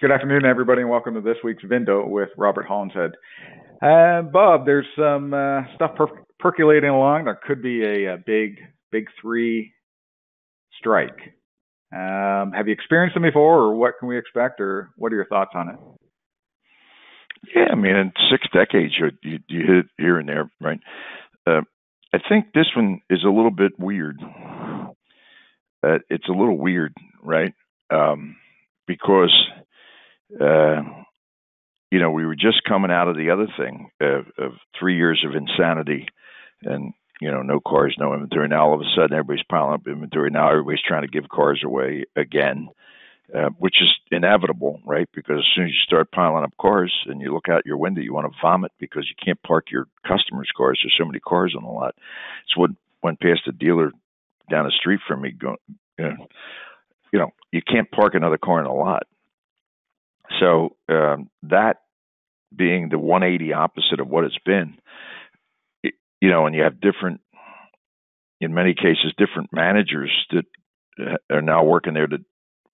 Good afternoon, everybody, and welcome to this week's Vindo with Robert Hollinshead. Uh, Bob, there's some uh, stuff per- percolating along. There could be a, a big, big three strike. Um, have you experienced them before, or what can we expect, or what are your thoughts on it? Yeah, I mean, in six decades, you, you, you hit here and there, right? Uh, I think this one is a little bit weird. Uh, it's a little weird, right? Um, because uh, you know, we were just coming out of the other thing of, of three years of insanity and, you know, no cars, no inventory. Now all of a sudden everybody's piling up inventory. Now everybody's trying to give cars away again, uh, which is inevitable, right? Because as soon as you start piling up cars and you look out your window, you want to vomit because you can't park your customers' cars. There's so many cars on the lot. So when went past a dealer down the street from me going, you know, you can't park another car in a lot. So um, that being the 180 opposite of what it's been, you know, and you have different, in many cases, different managers that uh, are now working there that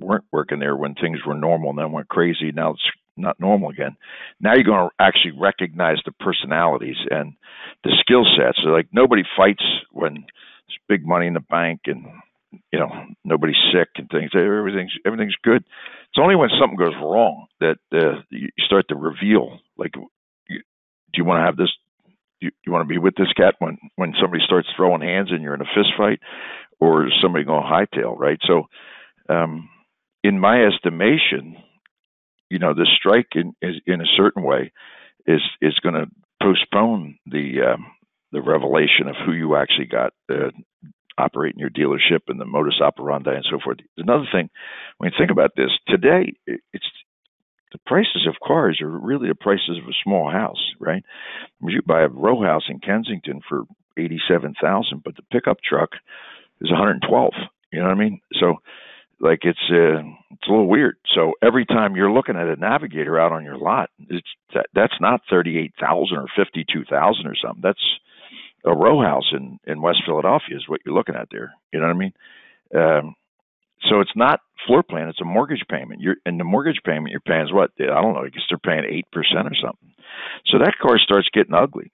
weren't working there when things were normal and then went crazy. Now it's not normal again. Now you're going to actually recognize the personalities and the skill sets. So like nobody fights when there's big money in the bank and you know nobody's sick and things. Everything's everything's good. It's only when something goes wrong that uh, you start to reveal. Like, you, do you want to have this? Do you, you want to be with this cat when when somebody starts throwing hands and you're in a fist fight, or somebody going hightail? Right. So, um, in my estimation, you know, the strike in is, in a certain way is is going to postpone the um, the revelation of who you actually got uh, operating your dealership and the modus operandi and so forth. Another thing, when you think about this, today it's the prices of cars are really the prices of a small house, right? You buy a row house in Kensington for eighty-seven thousand, but the pickup truck is one hundred twelve. You know what I mean? So, like it's uh, it's a little weird. So every time you're looking at a Navigator out on your lot, it's that, that's not thirty-eight thousand or fifty-two thousand or something. That's a row house in in West Philadelphia is what you're looking at there. You know what I mean? Um, so it's not floor plan; it's a mortgage payment. You're and the mortgage payment you're paying is what I don't know. I guess they're paying eight percent or something. So that car starts getting ugly,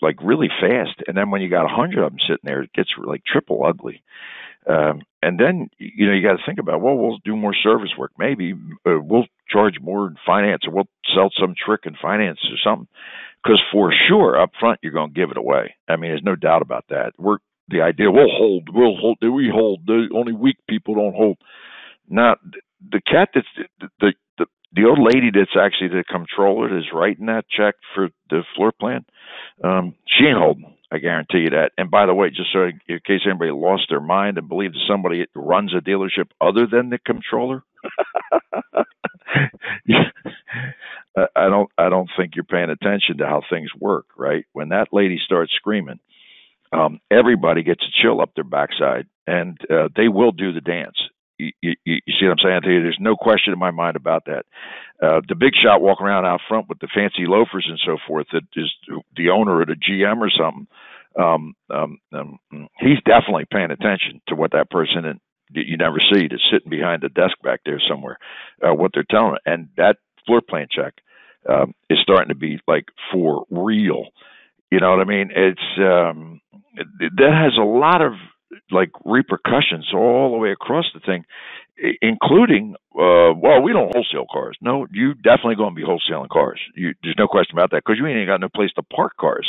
like really fast. And then when you got a hundred of them sitting there, it gets like triple ugly. Um, and then you know you got to think about well we'll do more service work maybe uh, we'll charge more in finance or we'll sell some trick in finance or something because for sure up front you're going to give it away. I mean, there's no doubt about that. We're the idea we'll hold, we'll hold, we hold. The only weak people don't hold. Now the cat that's the the the, the old lady that's actually the controller that's writing that check for the floor plan. Um, she ain't holding. I guarantee you that. And by the way, just so in case anybody lost their mind and believes somebody runs a dealership other than the controller, I don't I don't think you're paying attention to how things work, right? When that lady starts screaming, um, everybody gets a chill up their backside, and uh, they will do the dance. You, you, you see what I'm saying? There's no question in my mind about that. Uh, the big shot walking around out front with the fancy loafers and so forth that is the owner of the GM or something. Um, um, um, he's definitely paying attention to what that person in, you never see that's sitting behind the desk back there somewhere, uh, what they're telling, and that floor plan check um, is starting to be like for real. You know what I mean? It's um, that has a lot of like repercussions all the way across the thing, including uh, well, we don't wholesale cars. No, you definitely going to be wholesaling cars. You, there's no question about that because you ain't got no place to park cars.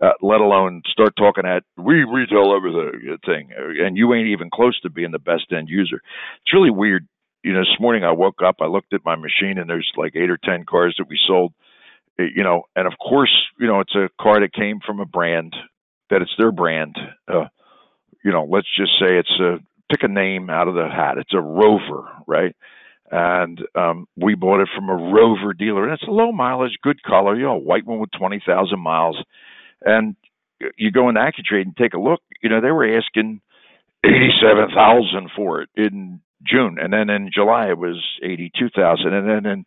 Uh, let alone start talking at we retail everything thing, and you ain't even close to being the best end user. It's really weird you know, this morning I woke up, I looked at my machine, and there's like eight or ten cars that we sold. Eh, you know, and of course, you know, it's a car that came from a brand that it's their brand. Uh, you know, let's just say it's a pick a name out of the hat. It's a Rover, right? And um, we bought it from a Rover dealer, and it's a low mileage, good color, you know, a white one with twenty thousand miles. And you go in AccuTrade and take a look. You know, they were asking eighty-seven thousand for it in June, and then in July it was eighty-two thousand, and then in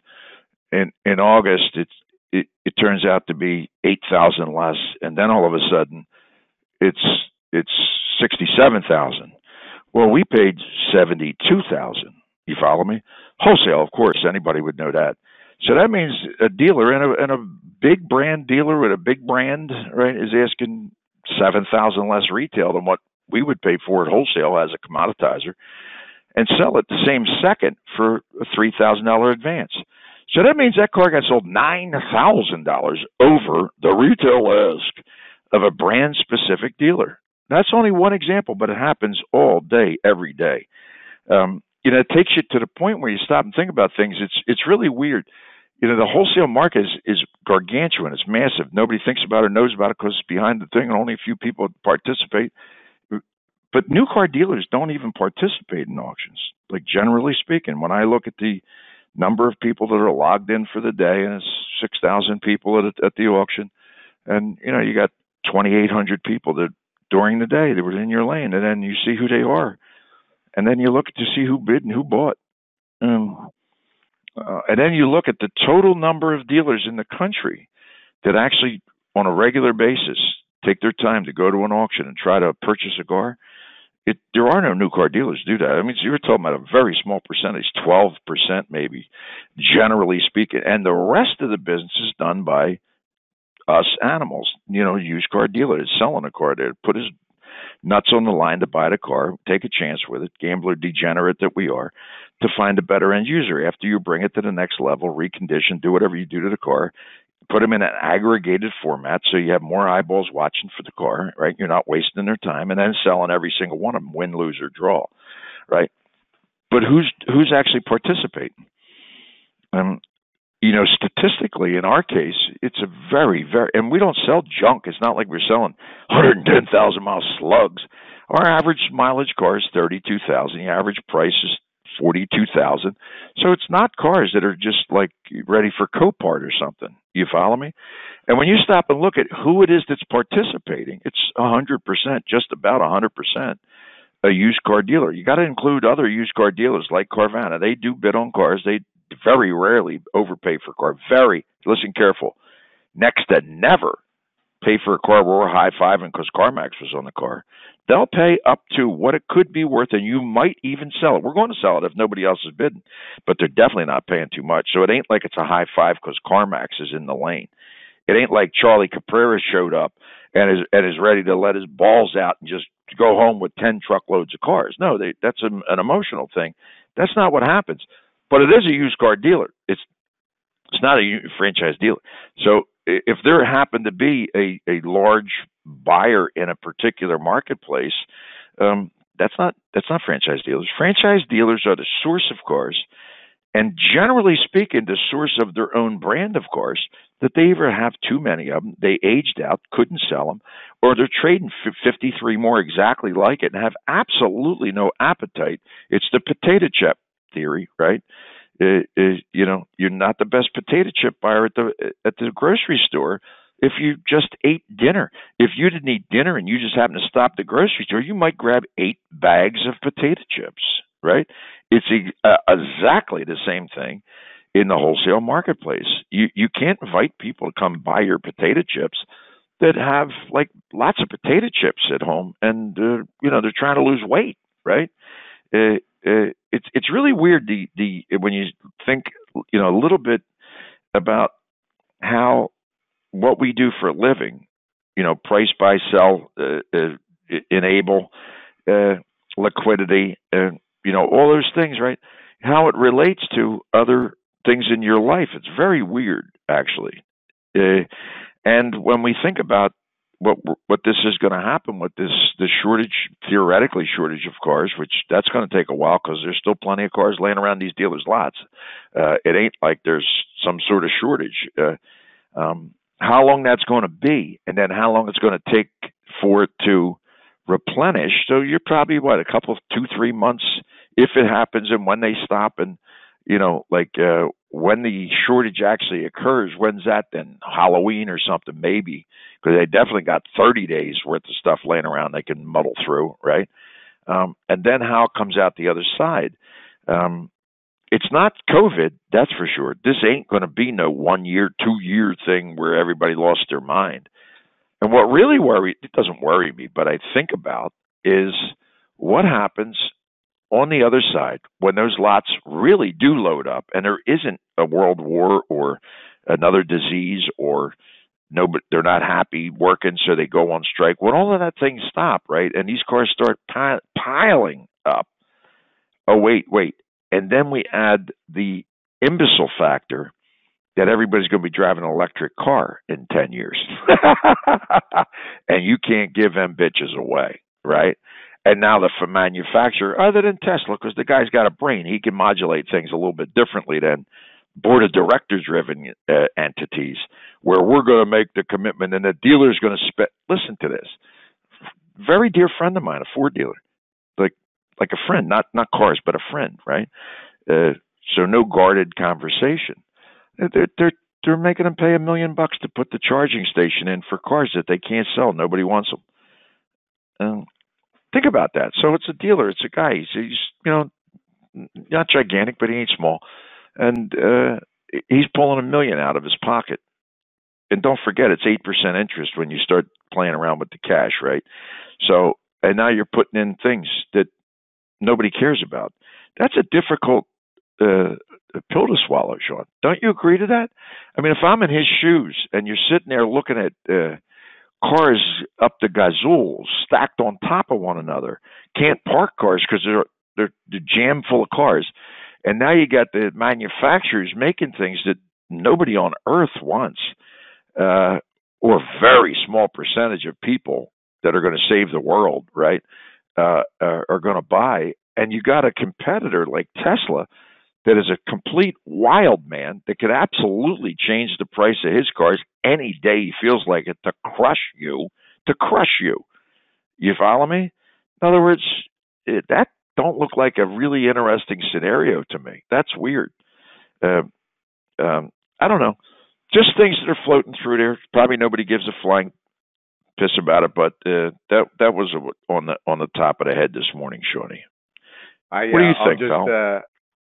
in in August it's it, it turns out to be eight thousand less, and then all of a sudden it's it's sixty-seven thousand. Well, we paid seventy-two thousand. You follow me? Wholesale, of course, anybody would know that. So that means a dealer and a, and a big brand dealer with a big brand, right, is asking seven thousand less retail than what we would pay for it wholesale as a commoditizer, and sell it the same second for a three thousand dollar advance. So that means that car got sold nine thousand dollars over the retail ask of a brand specific dealer. That's only one example, but it happens all day, every day. Um, you know, it takes you to the point where you stop and think about things. It's it's really weird. You know, the wholesale market is, is gargantuan. It's massive. Nobody thinks about it or knows about it because it's behind the thing, and only a few people participate. But new car dealers don't even participate in auctions. Like generally speaking, when I look at the number of people that are logged in for the day, and it's six thousand people at at the auction, and you know you got twenty eight hundred people that during the day that were in your lane, and then you see who they are, and then you look to see who bid and who bought, um, uh, and then you look at the total number of dealers in the country that actually, on a regular basis, take their time to go to an auction and try to purchase a car it, there are no new car dealers do that. I mean, you were talking about a very small percentage, 12% maybe, generally speaking. And the rest of the business is done by us animals, you know, used car dealers selling a car to put his nuts on the line to buy the car, take a chance with it, gambler degenerate that we are, to find a better end user. After you bring it to the next level, recondition, do whatever you do to the car, put them in an aggregated format so you have more eyeballs watching for the car, right? You're not wasting their time, and then selling every single one of them, win, lose, or draw, right? But who's who's actually participating? Um, you know, statistically, in our case, it's a very, very, and we don't sell junk. It's not like we're selling 110,000 mile slugs. Our average mileage car is 32,000. The average price is forty-two thousand. So it's not cars that are just like ready for Copart or something. You follow me? And when you stop and look at who it is that's participating, it's a hundred percent, just about a hundred percent, a used car dealer. You got to include other used car dealers like Carvana. They do bid on cars. They very rarely overpay for a car. Very listen careful. Next to never pay for a car we're high fiving because CarMax was on the car. They'll pay up to what it could be worth, and you might even sell it. We're going to sell it if nobody else is bidding, but they're definitely not paying too much. So it ain't like it's a high five because CarMax is in the lane. It ain't like Charlie Caprara showed up and is and is ready to let his balls out and just go home with ten truckloads of cars. No, they, that's a, an emotional thing. That's not what happens. But it is a used car dealer. It's it's not a franchise dealer. So if there happened to be a, a large buyer in a particular marketplace, um, that's not that's not franchise dealers. Franchise dealers are the source of cars, and generally speaking, the source of their own brand of cars that they either have too many of them, they aged out, couldn't sell them, or they're trading 53 more exactly like it and have absolutely no appetite. It's the potato chip theory, right? Is, you know you're not the best potato chip buyer at the at the grocery store if you just ate dinner. If you didn't eat dinner and you just happen to stop the grocery store, you might grab eight bags of potato chips, right? It's uh, exactly the same thing in the wholesale marketplace. You you can't invite people to come buy your potato chips that have like lots of potato chips at home and uh, you know they're trying to lose weight, right? Uh, uh, it's it's really weird the the when you think you know a little bit about how what we do for a living, you know, price buy sell, uh, enable liquidity, and you know all those things, right? How it relates to other things in your life. It's very weird, actually. And when we think about what what this is going to happen with this the shortage theoretically shortage of cars, which that's going to take a while because there's still plenty of cars laying around these dealers' lots. Uh, it ain't like there's some sort of shortage. Uh, um, how long that's going to be, and then how long it's going to take for it to replenish. So you're probably what a couple two three months if it happens, and when they stop, and you know like uh, when the shortage actually occurs, when's that then? Halloween or something, maybe, because they definitely got 30 days worth of stuff laying around they can muddle through, right? Um, and then how it comes out the other side. Um, it's not COVID, that's for sure. This ain't going to be no one year, two year thing where everybody lost their mind. And what really worry it doesn't worry me, but I think about is what happens on the other side, when those lots really do load up, and there isn't a world war or another disease or no, but they're not happy working, so they go on strike. When all of that things stop, right, and these cars start piling up. Oh wait, wait, and then we add the imbecile factor that everybody's going to be driving an electric car in 10 years. and you can't give them bitches away, right? And now the manufacturer, other than Tesla, because the guy's got a brain, he can modulate things a little bit differently than board of directors driven uh, entities, where we're going to make the commitment and the dealer's going to spend. Listen to this. Very dear friend of mine, a Ford dealer, like like a friend, not not cars, but a friend, right? Uh, so no guarded conversation. They're, they're they're making them pay a million bucks to put the charging station in for cars that they can't sell. Nobody wants them. Um, think about that. So it's a dealer. It's a guy. He's, he's you know not gigantic, but he ain't small, and uh, he's pulling a million out of his pocket. And don't forget, it's eight percent interest when you start playing around with the cash, right? So, and now you're putting in things that nobody cares about. That's a difficult uh, pill to swallow, Sean. Don't you agree to that? I mean, if I'm in his shoes and you're sitting there looking at uh, cars up the gazools stacked on top of one another, can't park cars because they're, they're they're jammed full of cars, and now you got the manufacturers making things that nobody on earth wants, uh, or a very small percentage of people that are going to save the world, right? Uh, uh, are going to buy, and you got a competitor like Tesla that is a complete wild man that could absolutely change the price of his cars any day. He feels like it to crush you, to crush you. You follow me? In other words, it, that don't look like a really interesting scenario to me. That's weird. Uh, um, I don't know. Just things that are floating through there. Probably nobody gives a flying piss about it, but uh, that that was on the on the top of the head this morning, Shawnee. I, what do you uh, think, I'll just, uh,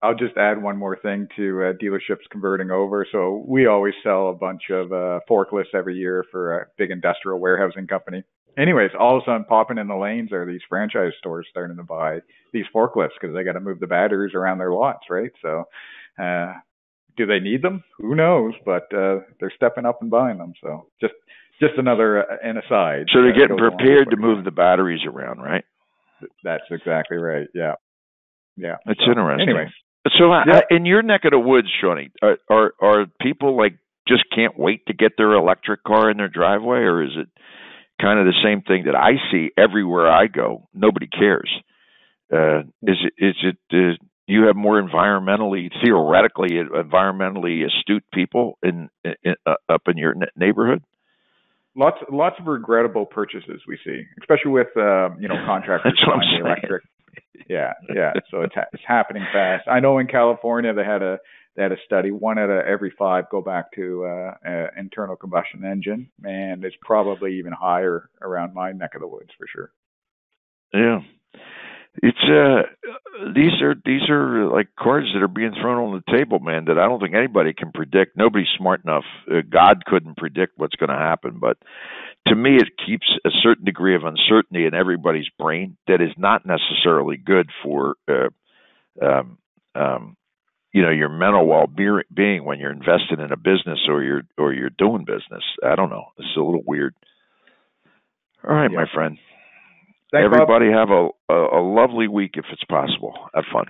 I'll just add one more thing to uh, dealerships converting over. So we always sell a bunch of uh, forklifts every year for a big industrial warehousing company. Anyways, all of a sudden popping in the lanes are these franchise stores starting to buy these forklifts because they got to move the batteries around their lots, right? So, uh, do they need them? Who knows? But uh, they're stepping up and buying them. So just just another uh, an aside. So they're getting prepared to move the batteries around, right? That's exactly right. Yeah. Yeah. That's so, interesting. Anyway, so, uh, yeah. in your neck of the woods, Shawnee, are, are are people like just can't wait to get their electric car in their driveway, or is it kind of the same thing that I see everywhere I go? Nobody cares. Uh, is it is it uh, you have more environmentally theoretically environmentally astute people in, in uh, up in your neighborhood? Lots lots of regrettable purchases we see, especially with uh, you know contractors buying electric yeah, yeah. So it's ha- it's happening fast. I know in California they had a they had a study. One out of every five go back to uh, uh, internal combustion engine, and it's probably even higher around my neck of the woods for sure. Yeah, it's uh these are these are like cards that are being thrown on the table, man. That I don't think anybody can predict. Nobody's smart enough. Uh, God couldn't predict what's going to happen, but to me, it keeps a certain degree of uncertainty in everybody's brain that is not necessarily good for, uh, um, um, you know, your mental well-being when you're invested in a business or you're or you're doing business. I don't know. It's a little weird. All right, yeah. my friend. Thanks, Everybody Bob. have a, a a lovely week if it's possible. Have fun.